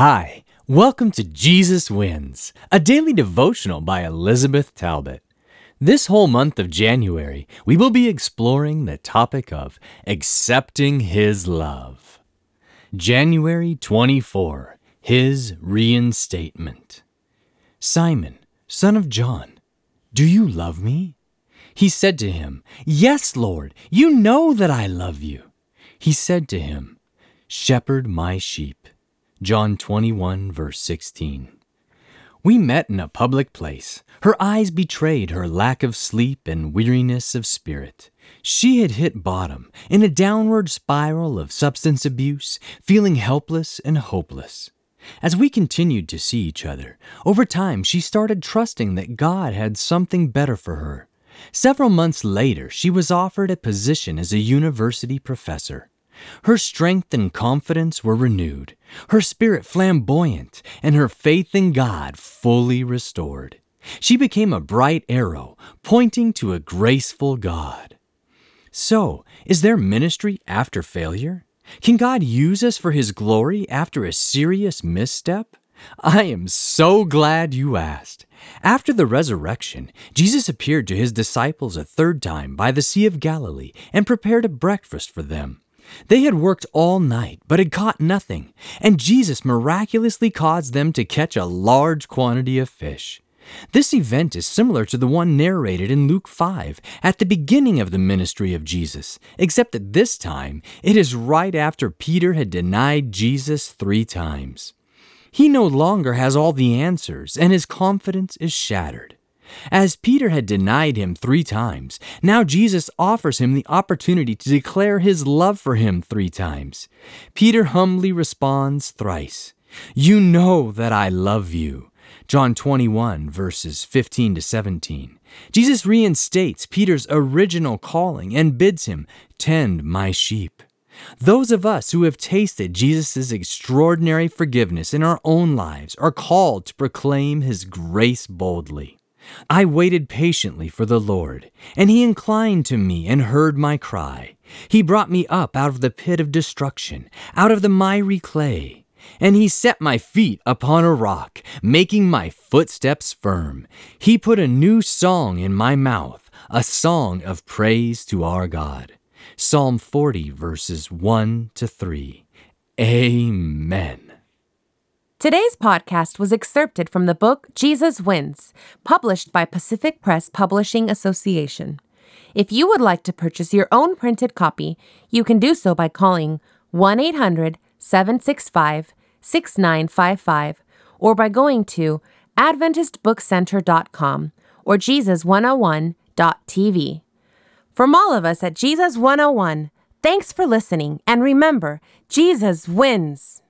Hi, welcome to Jesus Wins, a daily devotional by Elizabeth Talbot. This whole month of January, we will be exploring the topic of accepting His love. January 24, His reinstatement. Simon, son of John, do you love me? He said to him, Yes, Lord, you know that I love you. He said to him, Shepherd my sheep. John 21, verse 16. We met in a public place. Her eyes betrayed her lack of sleep and weariness of spirit. She had hit bottom in a downward spiral of substance abuse, feeling helpless and hopeless. As we continued to see each other, over time she started trusting that God had something better for her. Several months later, she was offered a position as a university professor. Her strength and confidence were renewed, her spirit flamboyant, and her faith in God fully restored. She became a bright arrow, pointing to a graceful God. So, is there ministry after failure? Can God use us for His glory after a serious misstep? I am so glad you asked. After the resurrection, Jesus appeared to his disciples a third time by the Sea of Galilee and prepared a breakfast for them. They had worked all night, but had caught nothing, and Jesus miraculously caused them to catch a large quantity of fish. This event is similar to the one narrated in Luke 5 at the beginning of the ministry of Jesus, except that this time it is right after Peter had denied Jesus three times. He no longer has all the answers, and his confidence is shattered. As Peter had denied him three times, now Jesus offers him the opportunity to declare his love for him three times. Peter humbly responds thrice You know that I love you. John 21, verses 15 to 17. Jesus reinstates Peter's original calling and bids him, Tend my sheep. Those of us who have tasted Jesus' extraordinary forgiveness in our own lives are called to proclaim his grace boldly. I waited patiently for the Lord, and he inclined to me and heard my cry. He brought me up out of the pit of destruction, out of the miry clay. And he set my feet upon a rock, making my footsteps firm. He put a new song in my mouth, a song of praise to our God. Psalm 40, verses 1 to 3. Amen. Today's podcast was excerpted from the book Jesus Wins, published by Pacific Press Publishing Association. If you would like to purchase your own printed copy, you can do so by calling 1 800 765 6955 or by going to AdventistBookCenter.com or Jesus101.tv. From all of us at Jesus 101, thanks for listening, and remember, Jesus wins!